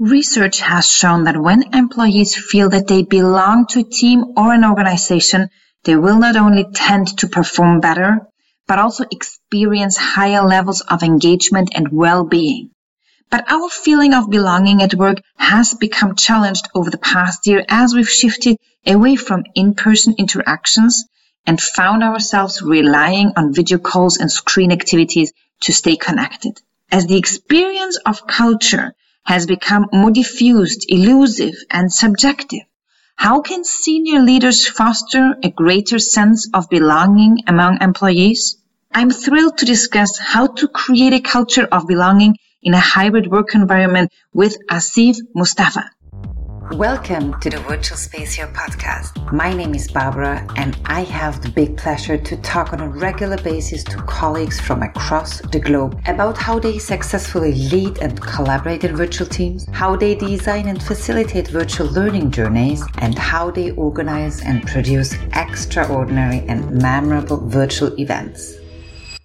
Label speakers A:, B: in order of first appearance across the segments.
A: Research has shown that when employees feel that they belong to a team or an organization, they will not only tend to perform better, but also experience higher levels of engagement and well-being. But our feeling of belonging at work has become challenged over the past year as we've shifted away from in-person interactions and found ourselves relying on video calls and screen activities to stay connected. As the experience of culture has become more diffused, elusive, and subjective. How can senior leaders foster a greater sense of belonging among employees? I'm thrilled to discuss how to create a culture of belonging in a hybrid work environment with Asif Mustafa.
B: Welcome to the Virtual Space Hero podcast. My name is Barbara, and I have the big pleasure to talk on a regular basis to colleagues from across the globe about how they successfully lead and collaborate in virtual teams, how they design and facilitate virtual learning journeys, and how they organize and produce extraordinary and memorable virtual events.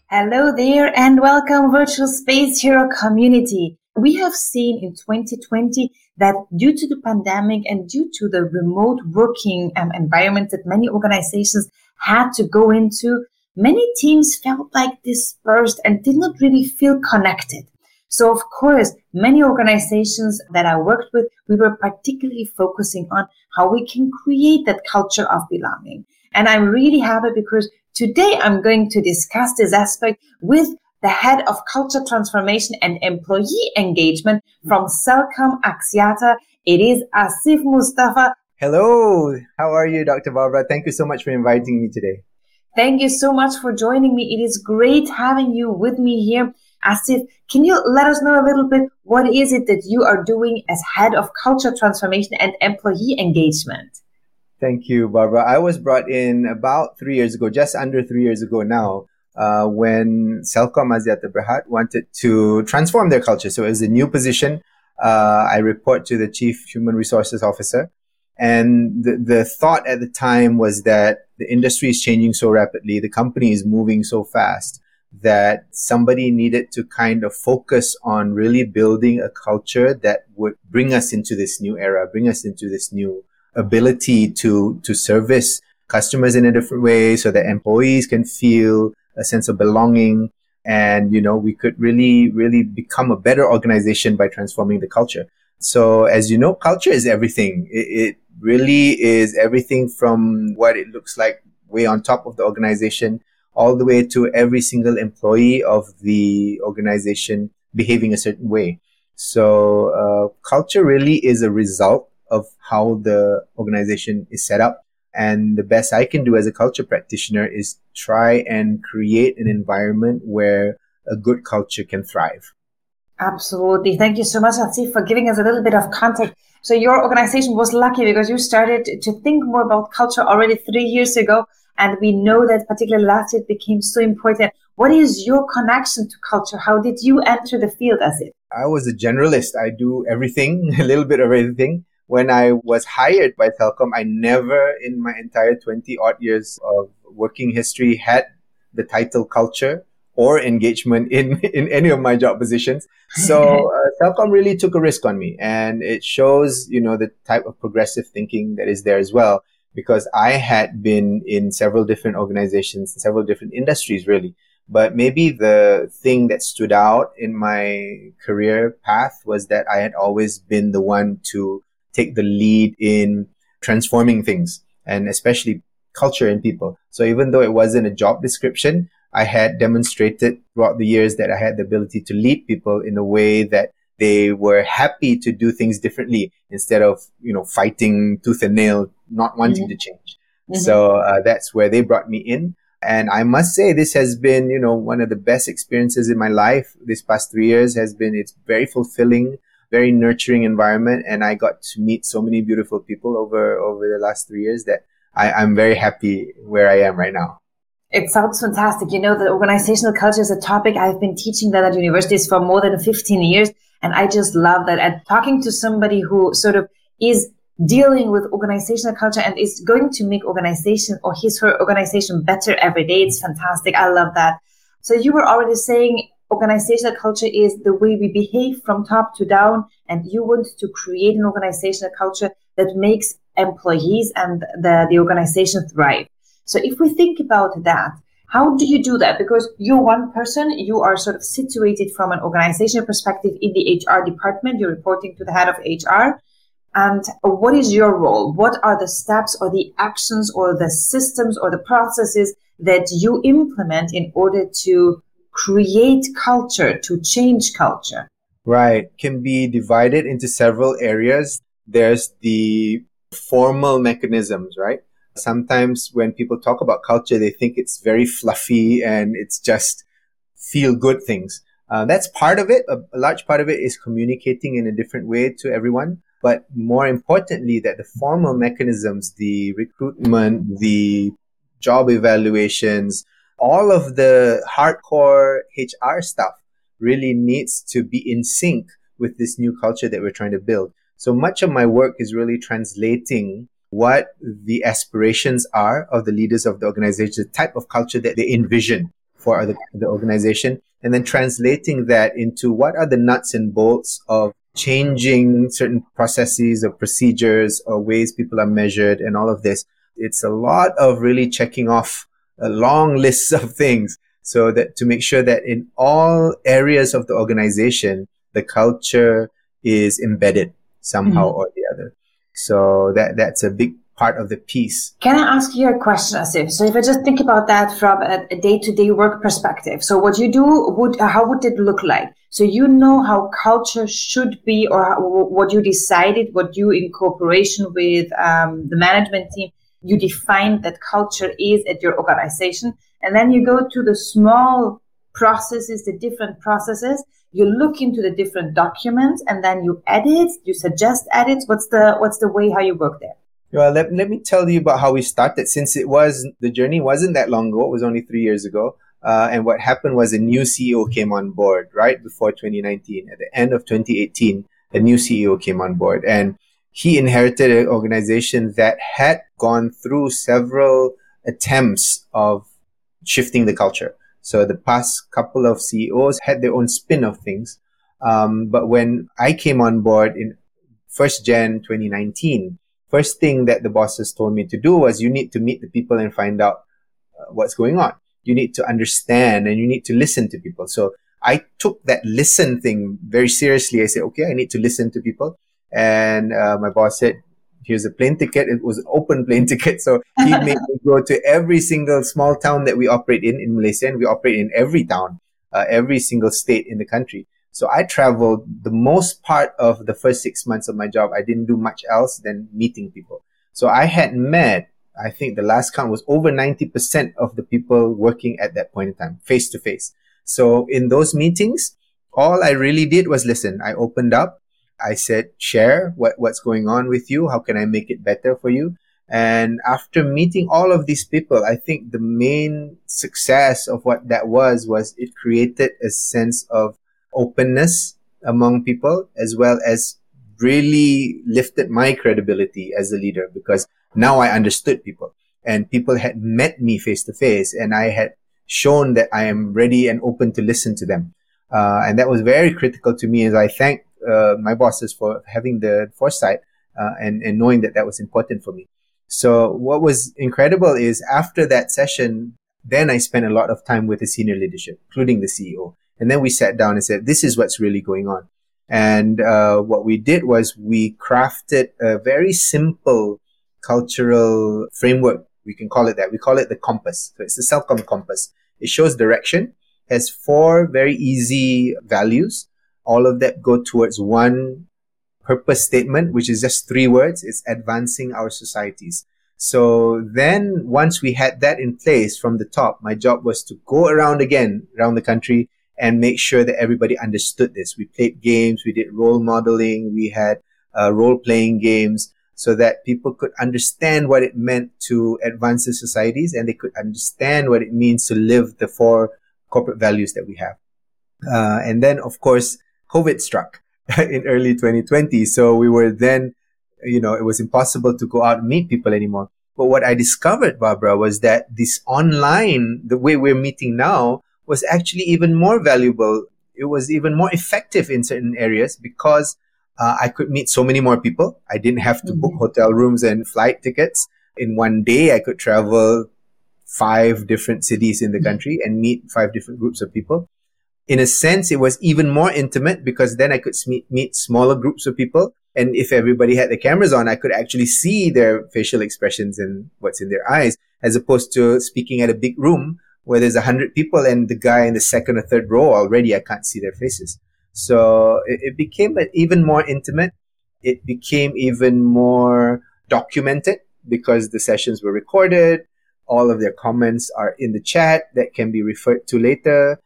A: Hello there, and welcome, Virtual Space Hero community. We have seen in 2020 that due to the pandemic and due to the remote working um, environment that many organizations had to go into, many teams felt like dispersed and did not really feel connected. So, of course, many organizations that I worked with, we were particularly focusing on how we can create that culture of belonging. And I'm really happy because today I'm going to discuss this aspect with the head of culture transformation and employee engagement from Celcom Axiata. It is Asif Mustafa.
C: Hello. How are you, Dr. Barbara? Thank you so much for inviting me today.
A: Thank you so much for joining me. It is great having you with me here. Asif, can you let us know a little bit what is it that you are doing as head of culture transformation and employee engagement?
C: Thank you, Barbara. I was brought in about three years ago, just under three years ago now, uh, when Celcom Axiata Berhad wanted to transform their culture. So it was a new position. Uh, I report to the Chief Human Resources Officer. And the, the thought at the time was that the industry is changing so rapidly, the company is moving so fast that somebody needed to kind of focus on really building a culture that would bring us into this new era, bring us into this new ability to, to service customers in a different way so that employees can feel a sense of belonging. And, you know, we could really, really become a better organization by transforming the culture. So as you know, culture is everything. It, it really is everything from what it looks like way on top of the organization all the way to every single employee of the organization behaving a certain way. So uh, culture really is a result of how the organization is set up. And the best I can do as a culture practitioner is try and create an environment where a good culture can thrive.
A: Absolutely. Thank you so much, Asif, for giving us a little bit of context. So your organization was lucky because you started to think more about culture already three years ago. And we know that particularly last year it became so important. What is your connection to culture? How did you enter the field Asif?
C: I was a generalist. I do everything, a little bit of everything when I was hired by Celcom, I never in my entire 20 odd years of working history had the title culture or engagement in, in any of my job positions. So uh, Celcom really took a risk on me and it shows, you know, the type of progressive thinking that is there as well. Because I had been in several different organizations, several different industries really. But maybe the thing that stood out in my career path was that I had always been the one to take the lead in transforming things and especially culture in people. So even though it wasn't a job description, I had demonstrated throughout the years that I had the ability to lead people in a way that they were happy to do things differently instead of, you know, fighting tooth and nail, not wanting mm-hmm. to change. Mm-hmm. So uh, that's where they brought me in. And I must say, this has been, you know, one of the best experiences in my life. This past three years has been, it's very fulfilling very nurturing environment and I got to meet so many beautiful people over over the last three years that I, I'm very happy where I am right now.
A: It sounds fantastic. You know, the organizational culture is a topic I've been teaching that at universities for more than 15 years. And I just love that. And talking to somebody who sort of is dealing with organizational culture and is going to make organization or his her organization better every day. It's fantastic. I love that. So you were already saying organizational culture is the way we behave from top to down, and you want to create an organizational culture that makes employees and the, the organization thrive. So if we think about that, how do you do that? Because you're one person, you are sort of situated from an organizational perspective in the HR department, you're reporting to the head of HR. And what is your role? What are the steps or the actions or the systems or the processes that you implement in order to create culture, to change culture?
C: Right. Can be divided into several areas. There's the formal mechanisms, right? Sometimes when people talk about culture, they think it's very fluffy and it's just feel good things. Uh, that's part of it. A, a large part of it is communicating in a different way to everyone. But more importantly, that the formal mechanisms, the recruitment, the job evaluations, all of the hardcore HR stuff really needs to be in sync with this new culture that we're trying to build. So much of my work is really translating what the aspirations are of the leaders of the organization, the type of culture that they envision for the, the organization, and then translating that into what are the nuts and bolts of changing certain processes or procedures or ways people are measured and all of this. It's a lot of really checking off a long list of things so that to make sure that in all areas of the organization, the culture is embedded somehow mm-hmm. or the other. So that that's a big part of the piece.
A: Can I ask you a question, Asif? So if I just think about that from a, a day-to-day work perspective, so what you do would how would it look like? So you know how culture should be, or how, what you decided, what you in cooperation with um, the management team, you define that culture is at your organization, and then you go to the small processes, the different processes, you look into the different documents and then you edit, you suggest edits. What's the what's the way how you work there?
C: Well, let, let me tell you about how we started. Since it was the journey wasn't that long ago, it was only three years ago. Uh, and what happened was a new CEO came on board right before 2019. At the end of 2018, a new CEO came on board, and he inherited an organization that had gone through several attempts of shifting the culture. So the past couple of CEOs had their own spin of things. Um, but when I came on board in first Jan 2019, first thing that the bosses told me to do was you need to meet the people and find out uh, what's going on. You need to understand and you need to listen to people. So I took that listen thing very seriously. I said, okay, I need to listen to people. And uh, my boss said, here's a plane ticket. It was an open plane ticket. So he made me go to every single small town that we operate in in Malaysia. And we operate in every town, uh, every single state in the country. So I traveled the most part of the first six months of my job. I didn't do much else than meeting people. So I had met, I think the last count was over 90% of the people working at that point in time, face to face. So in those meetings, all I really did was listen. I opened up. I said, share what, what's going on with you. How can I make it better for you? And after meeting all of these people, I think the main success of what that was, was it created a sense of openness among people as well as really lifted my credibility as a leader because now I understood people and people had met me face to face and I had shown that I am ready and open to listen to them. Uh, and that was very critical to me as I thank uh, my bosses for having the foresight uh, and, and knowing that that was important for me. So what was incredible is after that session, then I spent a lot of time with the senior leadership, including the CEO. And then we sat down and said, this is what's really going on. And uh, what we did was we crafted a very simple cultural framework. We can call it that. We call it the compass. So it's the Celcom compass. It shows direction, has four very easy values all of that go towards one purpose statement, which is just three words. It's advancing our societies. So then once we had that in place from the top, my job was to go around again around the country and make sure that everybody understood this. We played games, we did role modeling, we had uh, role playing games so that people could understand what it meant to advance the societies and they could understand what it means to live the four corporate values that we have. Uh, and then, of course, COVID struck in early 2020. So we were then, you know, it was impossible to go out and meet people anymore. But what I discovered, Barbara, was that this online, the way we're meeting now, was actually even more valuable. It was even more effective in certain areas because uh, I could meet so many more people. I didn't have to mm-hmm. book hotel rooms and flight tickets. In one day, I could travel five different cities in the mm-hmm. country and meet five different groups of people. In a sense, it was even more intimate because then I could meet, smaller groups of people. And if everybody had the cameras on, I could actually see their facial expressions and what's in their eyes, as opposed to speaking at a big room where there's a hundred people and the guy in the second or third row already, I can't see their faces. So it, it became even more intimate. It became even more documented because the sessions were recorded. All of their comments are in the chat that can be referred to later.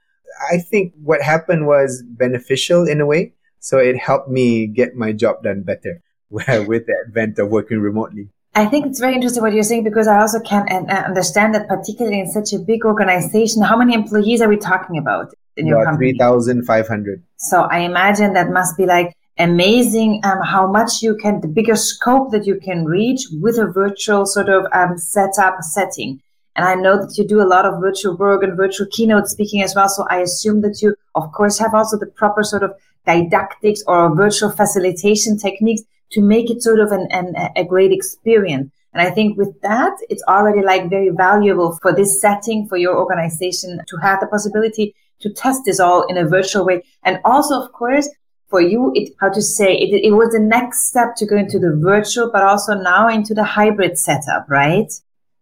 C: I think what happened was beneficial in a way. So it helped me get my job done better with the advent of working remotely.
A: I think it's very interesting what you're saying because I also can understand that, particularly in such a big organization, how many employees are we talking about in your
C: about
A: company?
C: 3,500.
A: So I imagine that must be like amazing um, how much you can, the bigger scope that you can reach with a virtual sort of um, setup setting. And I know that you do a lot of virtual work and virtual keynote speaking as well. So I assume that you, of course, have also the proper sort of didactics or virtual facilitation techniques to make it sort of an, an, a great experience. And I think with that, it's already like very valuable for this setting, for your organization to have the possibility to test this all in a virtual way. And also, of course, for you, it, how to say it, it was the next step to go into the virtual, but also now into the hybrid setup, right?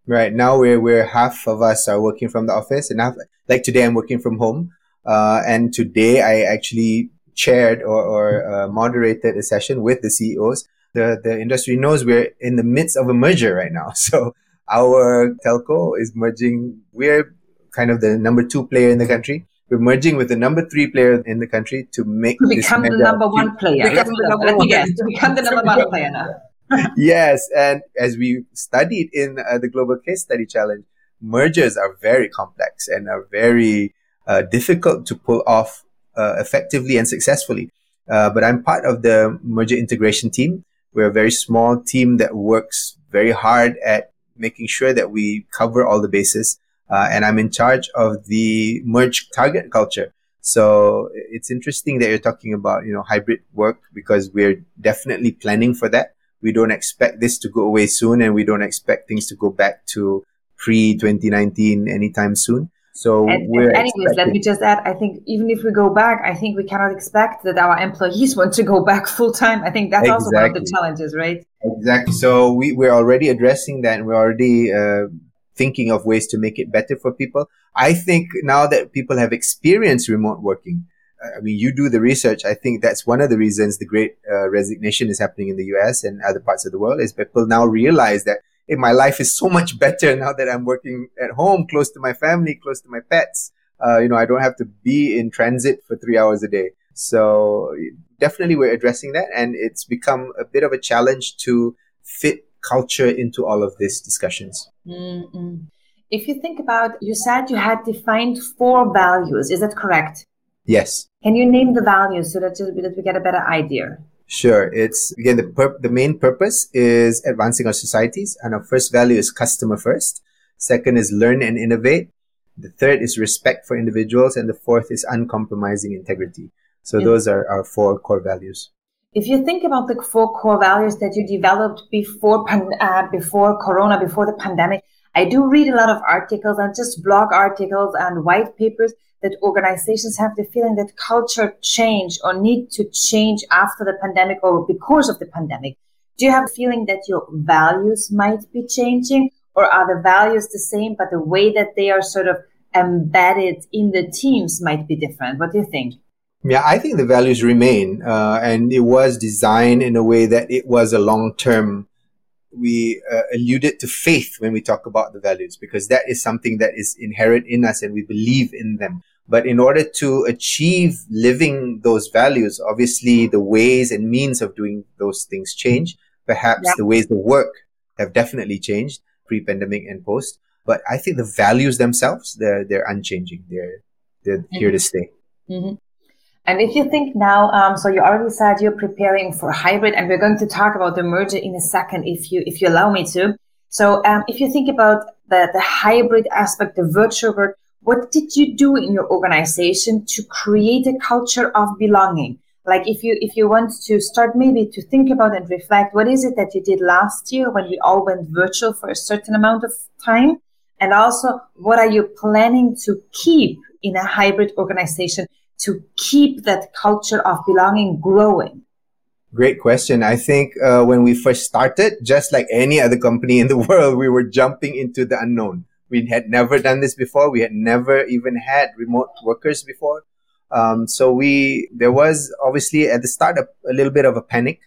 C: Right. Now we're, we're half of us are working from the office and half, like today I'm working from home. Uh, and today I actually chaired or, or uh, moderated a session with the CEOs. The, the industry knows we're in the midst of a merger right now. So our telco is merging. We're kind of the number two player in the country. We're merging with the number three player in the country to make
A: to become the number one player. Become the number one. Yes, to become the number one player now.
C: Yes, and as we studied in uh, the Global Case Study Challenge, mergers are very complex and are very uh, difficult to pull off uh, effectively and successfully. Uh, but I'm part of the merger integration team. We're a very small team that works very hard at making sure that we cover all the bases. Uh, and I'm in charge of the merge target culture. So it's interesting that you're talking about, you know, hybrid work because we're definitely planning for that. We don't expect this to go away soon and we don't expect things to go back to pre 2019 anytime soon. So
A: and, we're and anyways, expecting- let me just add. I think even if we go back, I think we cannot expect that our employees want to go back full time. I think that's exactly. also one of the challenges, right?
C: Exactly. So we we're already addressing that, and we're already uh, thinking of ways to make it better for people. I think now that people have experienced remote working, I mean, you do the research. I think that's one of the reasons the great uh, resignation is happening in the US and other parts of the world is people now realize that hey, my life is so much better now that I'm working at home, close to my family, close to my pets. Uh, you know, I don't have to be in transit for three hours a day. So definitely we're addressing that. And it's become a bit of a challenge to fit culture into all of these discussions.
A: Mm-mm. If you think about, you said you had defined four values. Is that correct?
C: Yes.
A: Can you name the values so that, that we get a better idea?
C: Sure. It's again, the, pur- the main purpose is advancing our societies and our first value is customer first. Second is learn and innovate. The third is respect for individuals. And the fourth is uncompromising integrity. So yeah. those are our four core values.
A: If you think about the four core values that you developed before, uh, before Corona, before the pandemic, I do read a lot of articles and just blog articles and white papers that organizations have the feeling that culture change or need to change after the pandemic or because of the pandemic. Do you have a feeling that your values might be changing or are the values the same, but the way that they are sort of embedded in the teams might be different? What do you think?
C: Yeah, I think the values remain, uh, and it was designed in a way that it was a long term we uh, alluded to faith when we talk about the values because that is something that is inherent in us and we believe in them. But in order to achieve living those values, obviously the ways and means of doing those things change. Perhaps yeah. the ways of work have definitely changed pre-pandemic and post. But I think the values themselves, they're, they're unchanging. They're, they're mm-hmm. here to stay.
A: Mm-hmm. And if you think now, um, so you already said you're preparing for hybrid, and we're going to talk about the merger in a second, if you if you allow me to. So um, if you think about the the hybrid aspect, the virtual work, what did you do in your organization to create a culture of belonging? Like if you if you want to start maybe to think about and reflect, what is it that you did last year when we all went virtual for a certain amount of time? And also, what are you planning to keep in a hybrid organization to keep that culture of belonging growing?
C: Great question. I think uh, when we first started, just like any other company in the world, we were jumping into the unknown. We had never done this before. We had never even had remote workers before. Um, so we, there was obviously at the start a, a little bit of a panic.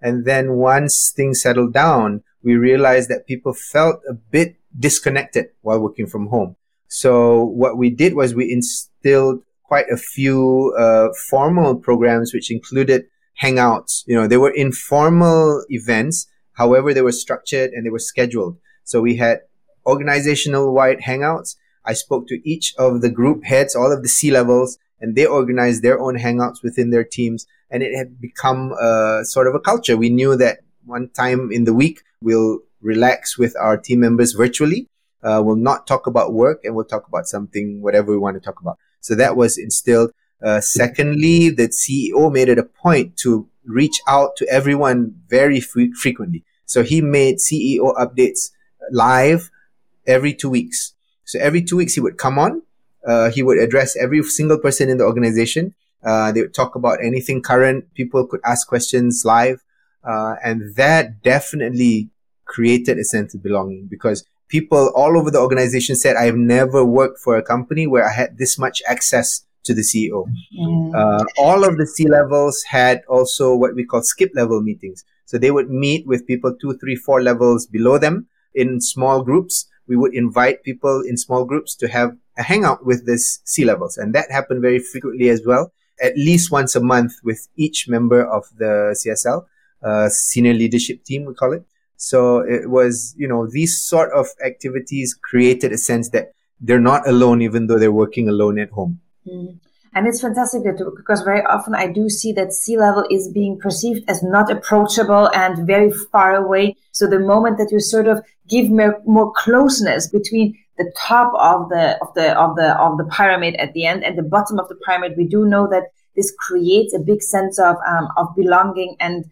C: And then once things settled down, we realized that people felt a bit disconnected while working from home. So what we did was we instilled quite a few uh, formal programs, which included hangouts. You know, they were informal events. However, they were structured and they were scheduled. So we had organizational wide hangouts. I spoke to each of the group heads, all of the C levels, and they organized their own hangouts within their teams. And it had become a sort of a culture. We knew that one time in the week, we'll relax with our team members virtually. Uh, we'll not talk about work and we'll talk about something, whatever we want to talk about. So that was instilled. Uh, secondly, the CEO made it a point to reach out to everyone very fre- frequently. So he made CEO updates live every two weeks. So every two weeks he would come on. Uh, he would address every single person in the organization. Uh, they would talk about anything current. People could ask questions live. Uh, and that definitely created a sense of belonging because people all over the organization said, I've never worked for a company where I had this much access to the CEO. Mm. Uh, all of the C levels had also what we call skip level meetings. So they would meet with people two, three, four levels below them in small groups. We would invite people in small groups to have a hangout with this C levels. And that happened very frequently as well, at least once a month with each member of the CSL, uh, senior leadership team, we call it. So it was, you know, these sort of activities created a sense that they're not alone, even though they're working alone at home.
A: Mm. And it's fantastic because very often I do see that C level is being perceived as not approachable and very far away. So the moment that you sort of give more, more closeness between the top of the of the of the of the pyramid at the end and the bottom of the pyramid, we do know that this creates a big sense of um, of belonging and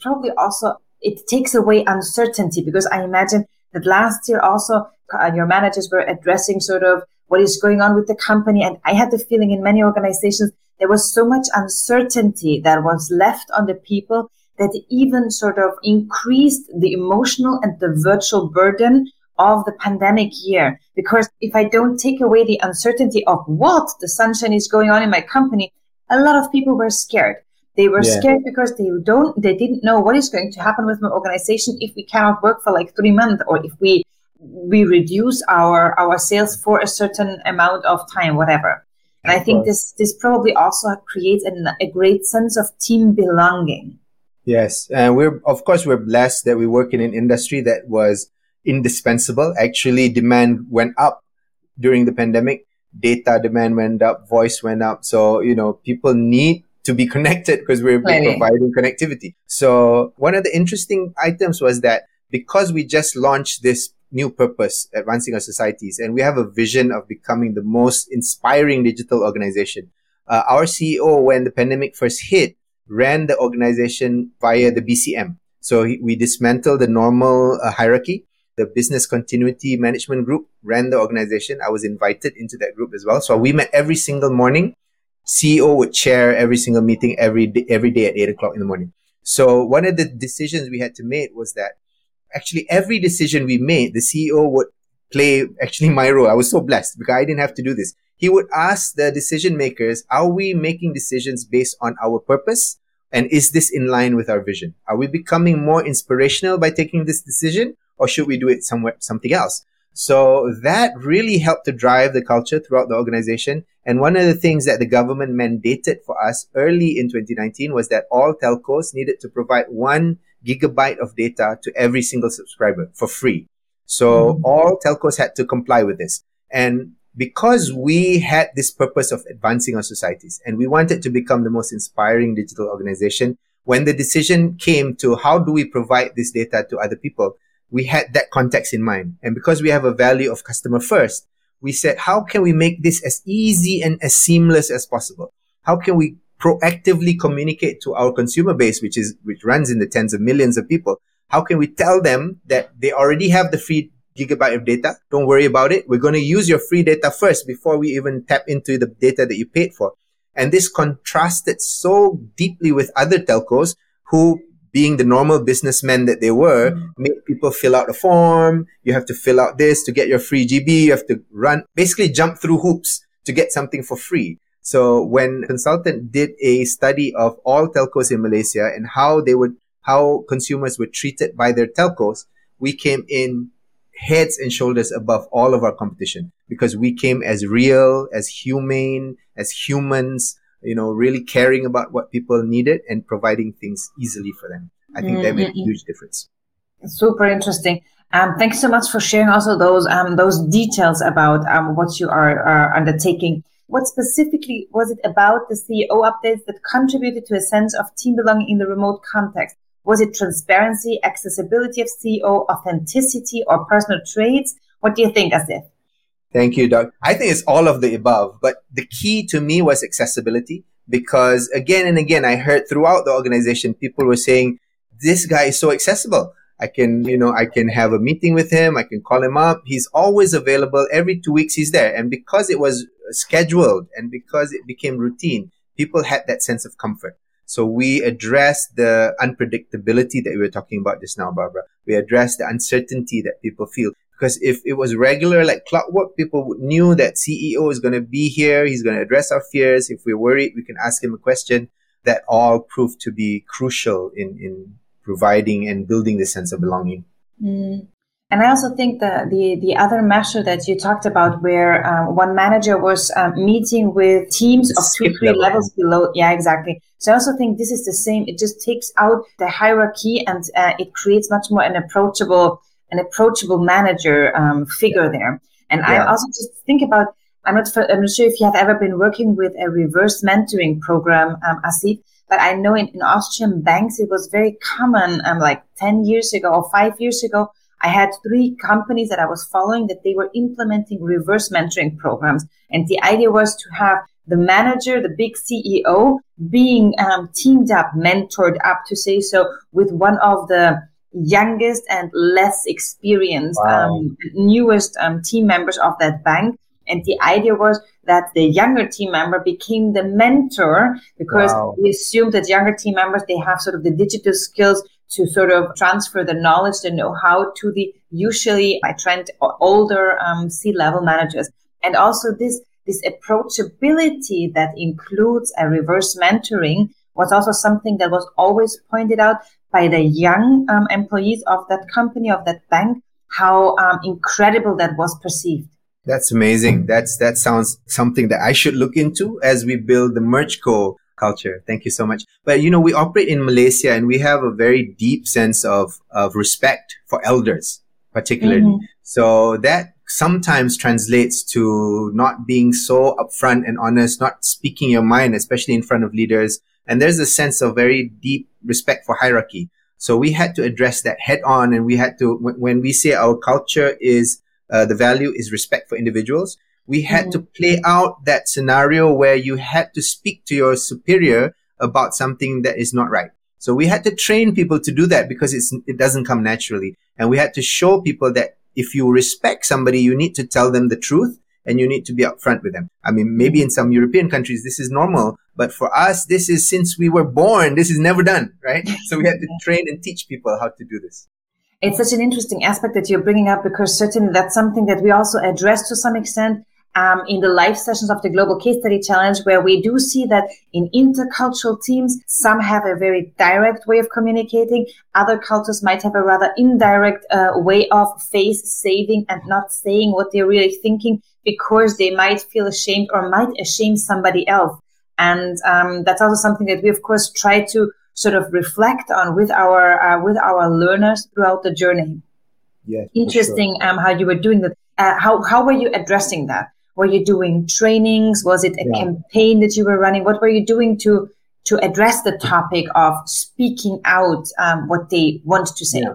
A: probably also it takes away uncertainty because I imagine that last year also uh, your managers were addressing sort of what is going on with the company. And I had the feeling in many organizations, there was so much uncertainty that was left on the people that even sort of increased the emotional and the virtual burden of the pandemic year. Because if I don't take away the uncertainty of what the sunshine is going on in my company, a lot of people were scared. They were yeah. scared because they don't, they didn't know what is going to happen with my organization if we cannot work for like three months or if we we reduce our our sales for a certain amount of time, whatever. And I think this this probably also creates an, a great sense of team belonging.
C: Yes, and we're of course we're blessed that we work in an industry that was indispensable. Actually, demand went up during the pandemic. Data demand went up, voice went up. So you know people need to be connected because we're providing connectivity. So one of the interesting items was that because we just launched this new purpose, advancing our societies, and we have a vision of becoming the most inspiring digital organization. Uh, our CEO, when the pandemic first hit, ran the organization via the BCM. So he, we dismantled the normal uh, hierarchy. The business continuity management group ran the organization. I was invited into that group as well. So we met every single morning. CEO would chair every single meeting every day, every day at eight o'clock in the morning. So one of the decisions we had to make was that actually every decision we made, the CEO would play actually my role. I was so blessed because I didn't have to do this. He would ask the decision makers, are we making decisions based on our purpose? And is this in line with our vision? Are we becoming more inspirational by taking this decision or should we do it somewhere, something else? So that really helped to drive the culture throughout the organization. And one of the things that the government mandated for us early in 2019 was that all telcos needed to provide one gigabyte of data to every single subscriber for free. So mm-hmm. all telcos had to comply with this. And because we had this purpose of advancing our societies and we wanted to become the most inspiring digital organization, when the decision came to how do we provide this data to other people, we had that context in mind. And because we have a value of customer first, we said, how can we make this as easy and as seamless as possible? How can we proactively communicate to our consumer base, which is, which runs in the tens of millions of people? How can we tell them that they already have the free gigabyte of data? Don't worry about it. We're going to use your free data first before we even tap into the data that you paid for. And this contrasted so deeply with other telcos who being the normal businessmen that they were, mm. made people fill out a form. You have to fill out this to get your free GB. You have to run, basically jump through hoops to get something for free. So when consultant did a study of all telcos in Malaysia and how they would, how consumers were treated by their telcos, we came in heads and shoulders above all of our competition because we came as real, as humane, as humans, you know, really caring about what people needed and providing things easily for them. I think mm-hmm. that made a huge difference.
A: Super interesting. Um, thanks so much for sharing also those um, those details about um, what you are, are undertaking. What specifically was it about the CEO updates that contributed to a sense of team belonging in the remote context? Was it transparency, accessibility of CEO, authenticity, or personal traits? What do you think, Asif?
C: Thank you, Doug. I think it's all of the above, but the key to me was accessibility because again and again, I heard throughout the organization, people were saying, this guy is so accessible. I can, you know, I can have a meeting with him. I can call him up. He's always available. Every two weeks he's there. And because it was scheduled and because it became routine, people had that sense of comfort. So we addressed the unpredictability that we were talking about just now, Barbara. We addressed the uncertainty that people feel. Because if it was regular, like clockwork, people knew that CEO is going to be here. He's going to address our fears. If we're worried, we can ask him a question. That all proved to be crucial in, in providing and building this sense of belonging.
A: Mm. And I also think that the, the other measure that you talked about, where um, one manager was um, meeting with teams of two, three level. levels below. Yeah, exactly. So I also think this is the same. It just takes out the hierarchy and uh, it creates much more an approachable an approachable manager um, figure there. And yeah. I also just think about, I'm not, I'm not sure if you have ever been working with a reverse mentoring program, um, Asif, but I know in, in Austrian banks, it was very common, um, like 10 years ago or five years ago, I had three companies that I was following that they were implementing reverse mentoring programs. And the idea was to have the manager, the big CEO, being um, teamed up, mentored up to say so with one of the youngest and less experienced, wow. um, newest um, team members of that bank. And the idea was that the younger team member became the mentor because wow. we assumed that younger team members, they have sort of the digital skills to sort of transfer the knowledge, the know-how to the usually I trend older um, C-level managers. And also this, this approachability that includes a reverse mentoring was also something that was always pointed out by the young um, employees of that company, of that bank, how um, incredible that was perceived.
C: That's amazing. That's that sounds something that I should look into as we build the MergeCo culture. Thank you so much. But you know, we operate in Malaysia and we have a very deep sense of of respect for elders, particularly. Mm-hmm. So that sometimes translates to not being so upfront and honest, not speaking your mind, especially in front of leaders, and there's a sense of very deep respect for hierarchy. So we had to address that head on. And we had to, when we say our culture is, uh, the value is respect for individuals, we had mm-hmm. to play out that scenario where you had to speak to your superior about something that is not right. So we had to train people to do that because it's, it doesn't come naturally. And we had to show people that if you respect somebody, you need to tell them the truth and you need to be upfront with them. I mean, maybe in some European countries, this is normal, but for us, this is since we were born, this is never done, right? So we had to train and teach people how to do this.
A: It's such an interesting aspect that you're bringing up because certainly that's something that we also address to some extent um, in the live sessions of the Global Case Study Challenge, where we do see that in intercultural teams, some have a very direct way of communicating. Other cultures might have a rather indirect uh, way of face saving and not saying what they're really thinking because they might feel ashamed or might ashame somebody else. And um, that's also something that we, of course, try to sort of reflect on with our uh, with our learners throughout the journey.
C: Yeah,
A: interesting sure. um, how you were doing that. Uh, how how were you addressing that? Were you doing trainings? Was it a yeah. campaign that you were running? What were you doing to to address the topic of speaking out um, what they want to say?
C: Yeah.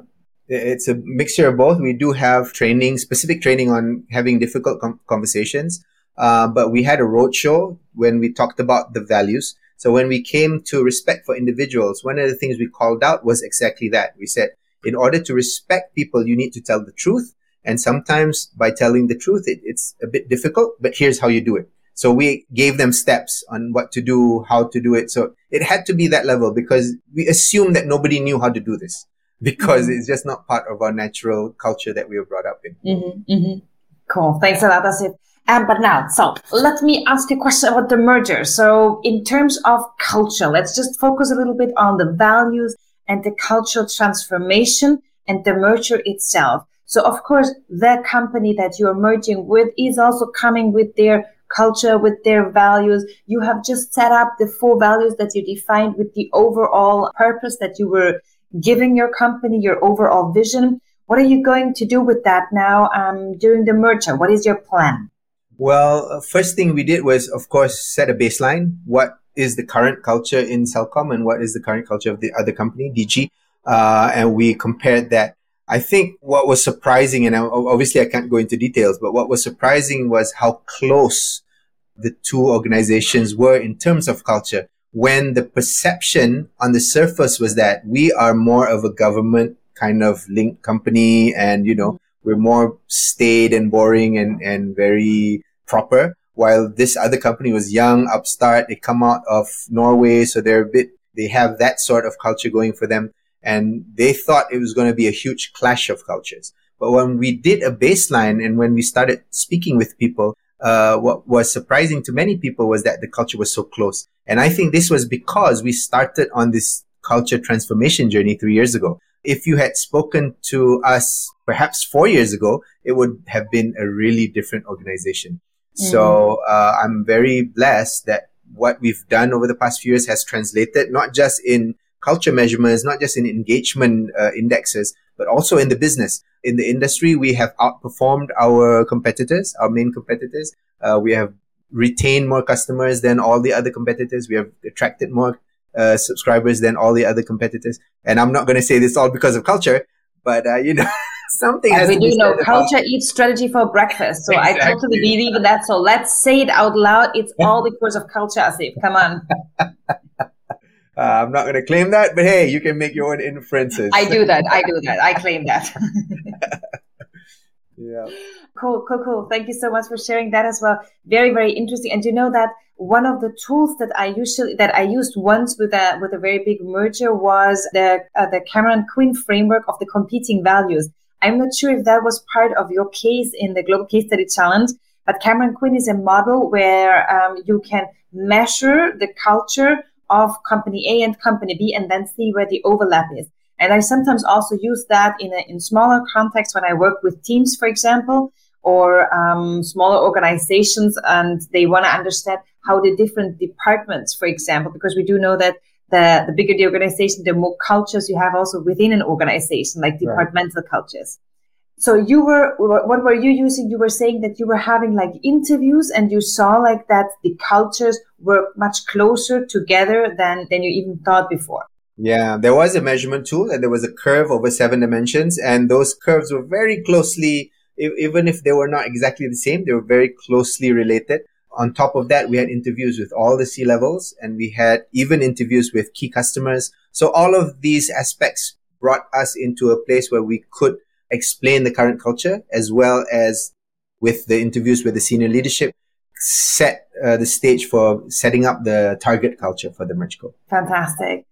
C: It's a mixture of both. We do have training, specific training on having difficult com- conversations. Uh, but we had a roadshow when we talked about the values. So when we came to respect for individuals, one of the things we called out was exactly that. We said, in order to respect people, you need to tell the truth. And sometimes by telling the truth, it, it's a bit difficult, but here's how you do it. So we gave them steps on what to do, how to do it. So it had to be that level because we assumed that nobody knew how to do this because mm-hmm. it's just not part of our natural culture that we were brought up in.
A: Mm-hmm, mm-hmm. Cool. Thanks a lot, Asif. Um, but now, so let me ask you a question about the merger. So in terms of culture, let's just focus a little bit on the values and the cultural transformation and the merger itself. So of course, the company that you're merging with is also coming with their culture, with their values. You have just set up the four values that you defined with the overall purpose that you were giving your company, your overall vision. What are you going to do with that now um, during the merger? What is your plan?
C: Well, uh, first thing we did was, of course, set a baseline. What is the current culture in Celcom and what is the current culture of the other company, Digi? Uh, and we compared that. I think what was surprising, and obviously I can't go into details, but what was surprising was how close the two organizations were in terms of culture. When the perception on the surface was that we are more of a government kind of linked company and, you know, we're more staid and boring and, and very proper. While this other company was young, upstart, they come out of Norway, so they're a bit, they have that sort of culture going for them. And they thought it was going to be a huge clash of cultures. But when we did a baseline and when we started speaking with people, uh, what was surprising to many people was that the culture was so close. And I think this was because we started on this culture transformation journey three years ago. If you had spoken to us perhaps four years ago, it would have been a really different organization. Mm. So uh, I'm very blessed that what we've done over the past few years has translated not just in culture measurements, not just in engagement uh, indexes, but also in the business. In the industry, we have outperformed our competitors, our main competitors. Uh, we have retained more customers than all the other competitors. We have attracted more uh, subscribers than all the other competitors. And I'm not going to say this all because of culture, but uh, you know, something.
A: we do know culture about. eats strategy for breakfast, so exactly. I totally believe in that. So let's say it out loud. It's all because of culture, Asif. Come on.
C: Uh, I'm not going to claim that, but hey, you can make your own inferences.
A: I do that. I do that. I claim that.
C: yeah.
A: Cool, cool, cool. Thank you so much for sharing that as well. Very, very interesting. And you know that one of the tools that I usually that I used once with a with a very big merger was the uh, the Cameron Quinn framework of the competing values. I'm not sure if that was part of your case in the Global Case Study Challenge, but Cameron Quinn is a model where um, you can measure the culture of company A and company B and then see where the overlap is. And I sometimes also use that in a in smaller context when I work with teams, for example, or um, smaller organizations, and they want to understand how the different departments, for example, because we do know that the, the bigger the organization, the more cultures you have also within an organization, like departmental right. cultures. So you were, what were you using? You were saying that you were having like interviews and you saw like that the cultures were much closer together than, than you even thought before.
C: Yeah, there was a measurement tool and there was a curve over seven dimensions and those curves were very closely, even if they were not exactly the same, they were very closely related. On top of that, we had interviews with all the C levels and we had even interviews with key customers. So all of these aspects brought us into a place where we could explain the current culture as well as with the interviews with the senior leadership set uh, the stage for setting up the target culture for the merge MergeCo.
A: Fantastic.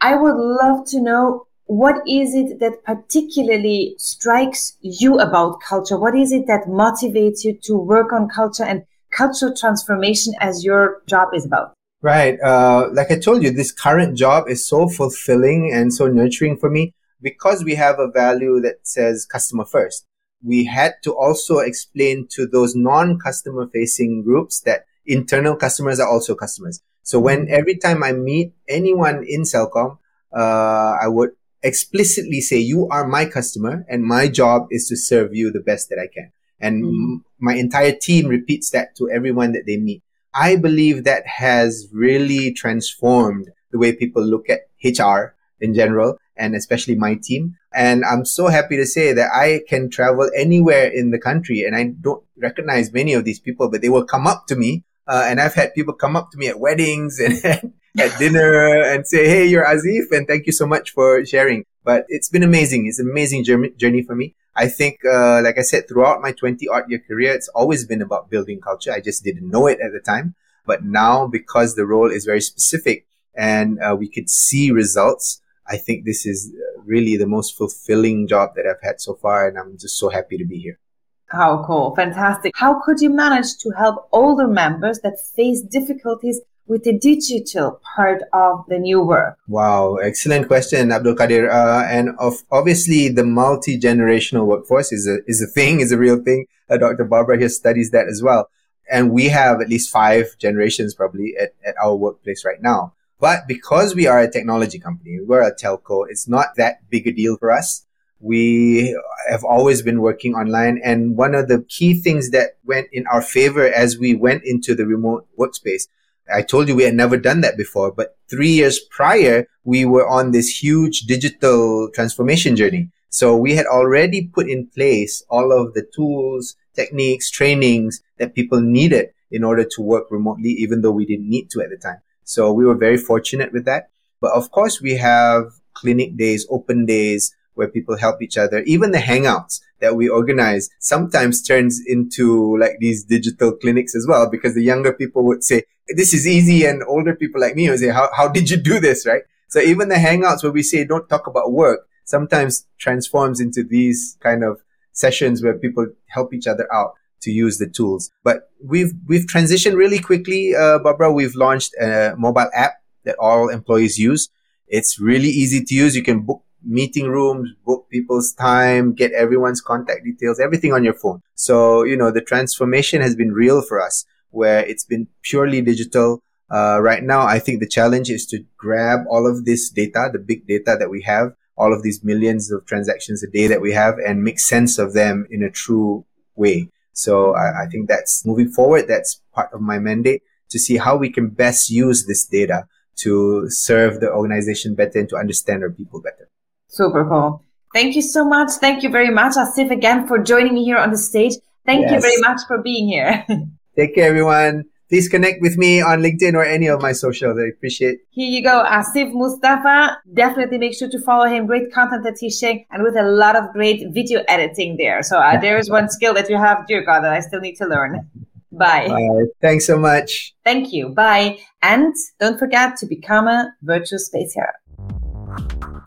A: I would love to know what is it that particularly strikes you about culture? What is it that motivates you to work on culture and cultural transformation as your job is about?
C: Right. Uh, like I told you, this current job is so fulfilling and so nurturing for me because we have a value that says customer first. We had to also explain to those non-customer facing groups that internal customers are also customers. So when mm-hmm. every time I meet anyone in Celcom, uh, I would explicitly say, you are my customer and my job is to serve you the best that I can. And mm-hmm. my entire team repeats that to everyone that they meet. I believe that has really transformed the way people look at HR in general and especially my team. And I'm so happy to say that I can travel anywhere in the country and I don't recognize many of these people, but they will come up to me. Uh, and I've had people come up to me at weddings and at dinner and say, Hey, you're Asif and thank you so much for sharing. But it's been amazing. It's an amazing journey for me. I think, uh, like I said, throughout my 20 odd year career, it's always been about building culture. I just didn't know it at the time. But now, because the role is very specific and uh, we could see results, I think this is really the most fulfilling job that I've had so far. And I'm just so happy to be here.
A: How cool. Fantastic. How could you manage to help older members that face difficulties with the digital part of the new work?
C: Wow, excellent question, Abdul Kadir. Uh, and of obviously, the multi generational workforce is a is a thing, is a real thing. Uh, Dr. Barbara here studies that as well, and we have at least five generations probably at, at our workplace right now. But because we are a technology company, we're a telco, it's not that big a deal for us. We have always been working online. And one of the key things that went in our favor as we went into the remote workspace I told you we had never done that before, but three years prior, we were on this huge digital transformation journey. So we had already put in place all of the tools, techniques, trainings that people needed in order to work remotely, even though we didn't need to at the time. So we were very fortunate with that. But of course, we have clinic days, open days, where people help each other. Even the hangouts that we organize sometimes turns into like these digital clinics as well, because the younger people would say, this is easy. And older people like me would say, how, how did you do this? Right. So even the hangouts where we say, don't talk about work sometimes transforms into these kind of sessions where people help each other out to use the tools. But we've, we've transitioned really quickly. Uh, Barbara, we've launched a mobile app that all employees use. It's really easy to use. You can book meeting rooms, book people's time, get everyone's contact details, everything on your phone. So, you know, the transformation has been real for us where it's been purely digital. Uh, right now, I think the challenge is to grab all of this data, the big data that we have, all of these millions of transactions a day that we have and make sense of them in a true way. So I, I think that's moving forward. That's part of my mandate to see how we can best use this data to serve the organization better and to understand our people better.
A: Super cool. Thank you so much. Thank you very much, Asif, again for joining me here on the stage. Thank yes. you very much for being here.
C: Take care, everyone. Please connect with me on LinkedIn or any of my socials. I appreciate.
A: Here you go, Asif Mustafa. Definitely make sure to follow him. Great content that he's sharing, and with a lot of great video editing there. So uh, there is one skill that you have, dear God, that I still need to learn. Bye.
C: Bye. Thanks so much.
A: Thank you. Bye. And don't forget to become a virtual space hero.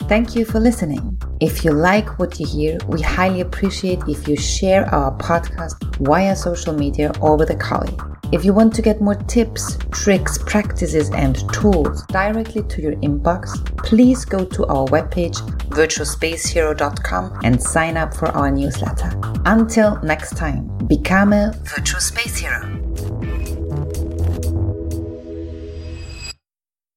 B: Thank you for listening. If you like what you hear, we highly appreciate if you share our podcast via social media or with a colleague. If you want to get more tips, tricks, practices, and tools directly to your inbox, please go to our webpage virtualspacehero.com and sign up for our newsletter. Until next time, become a virtual space hero.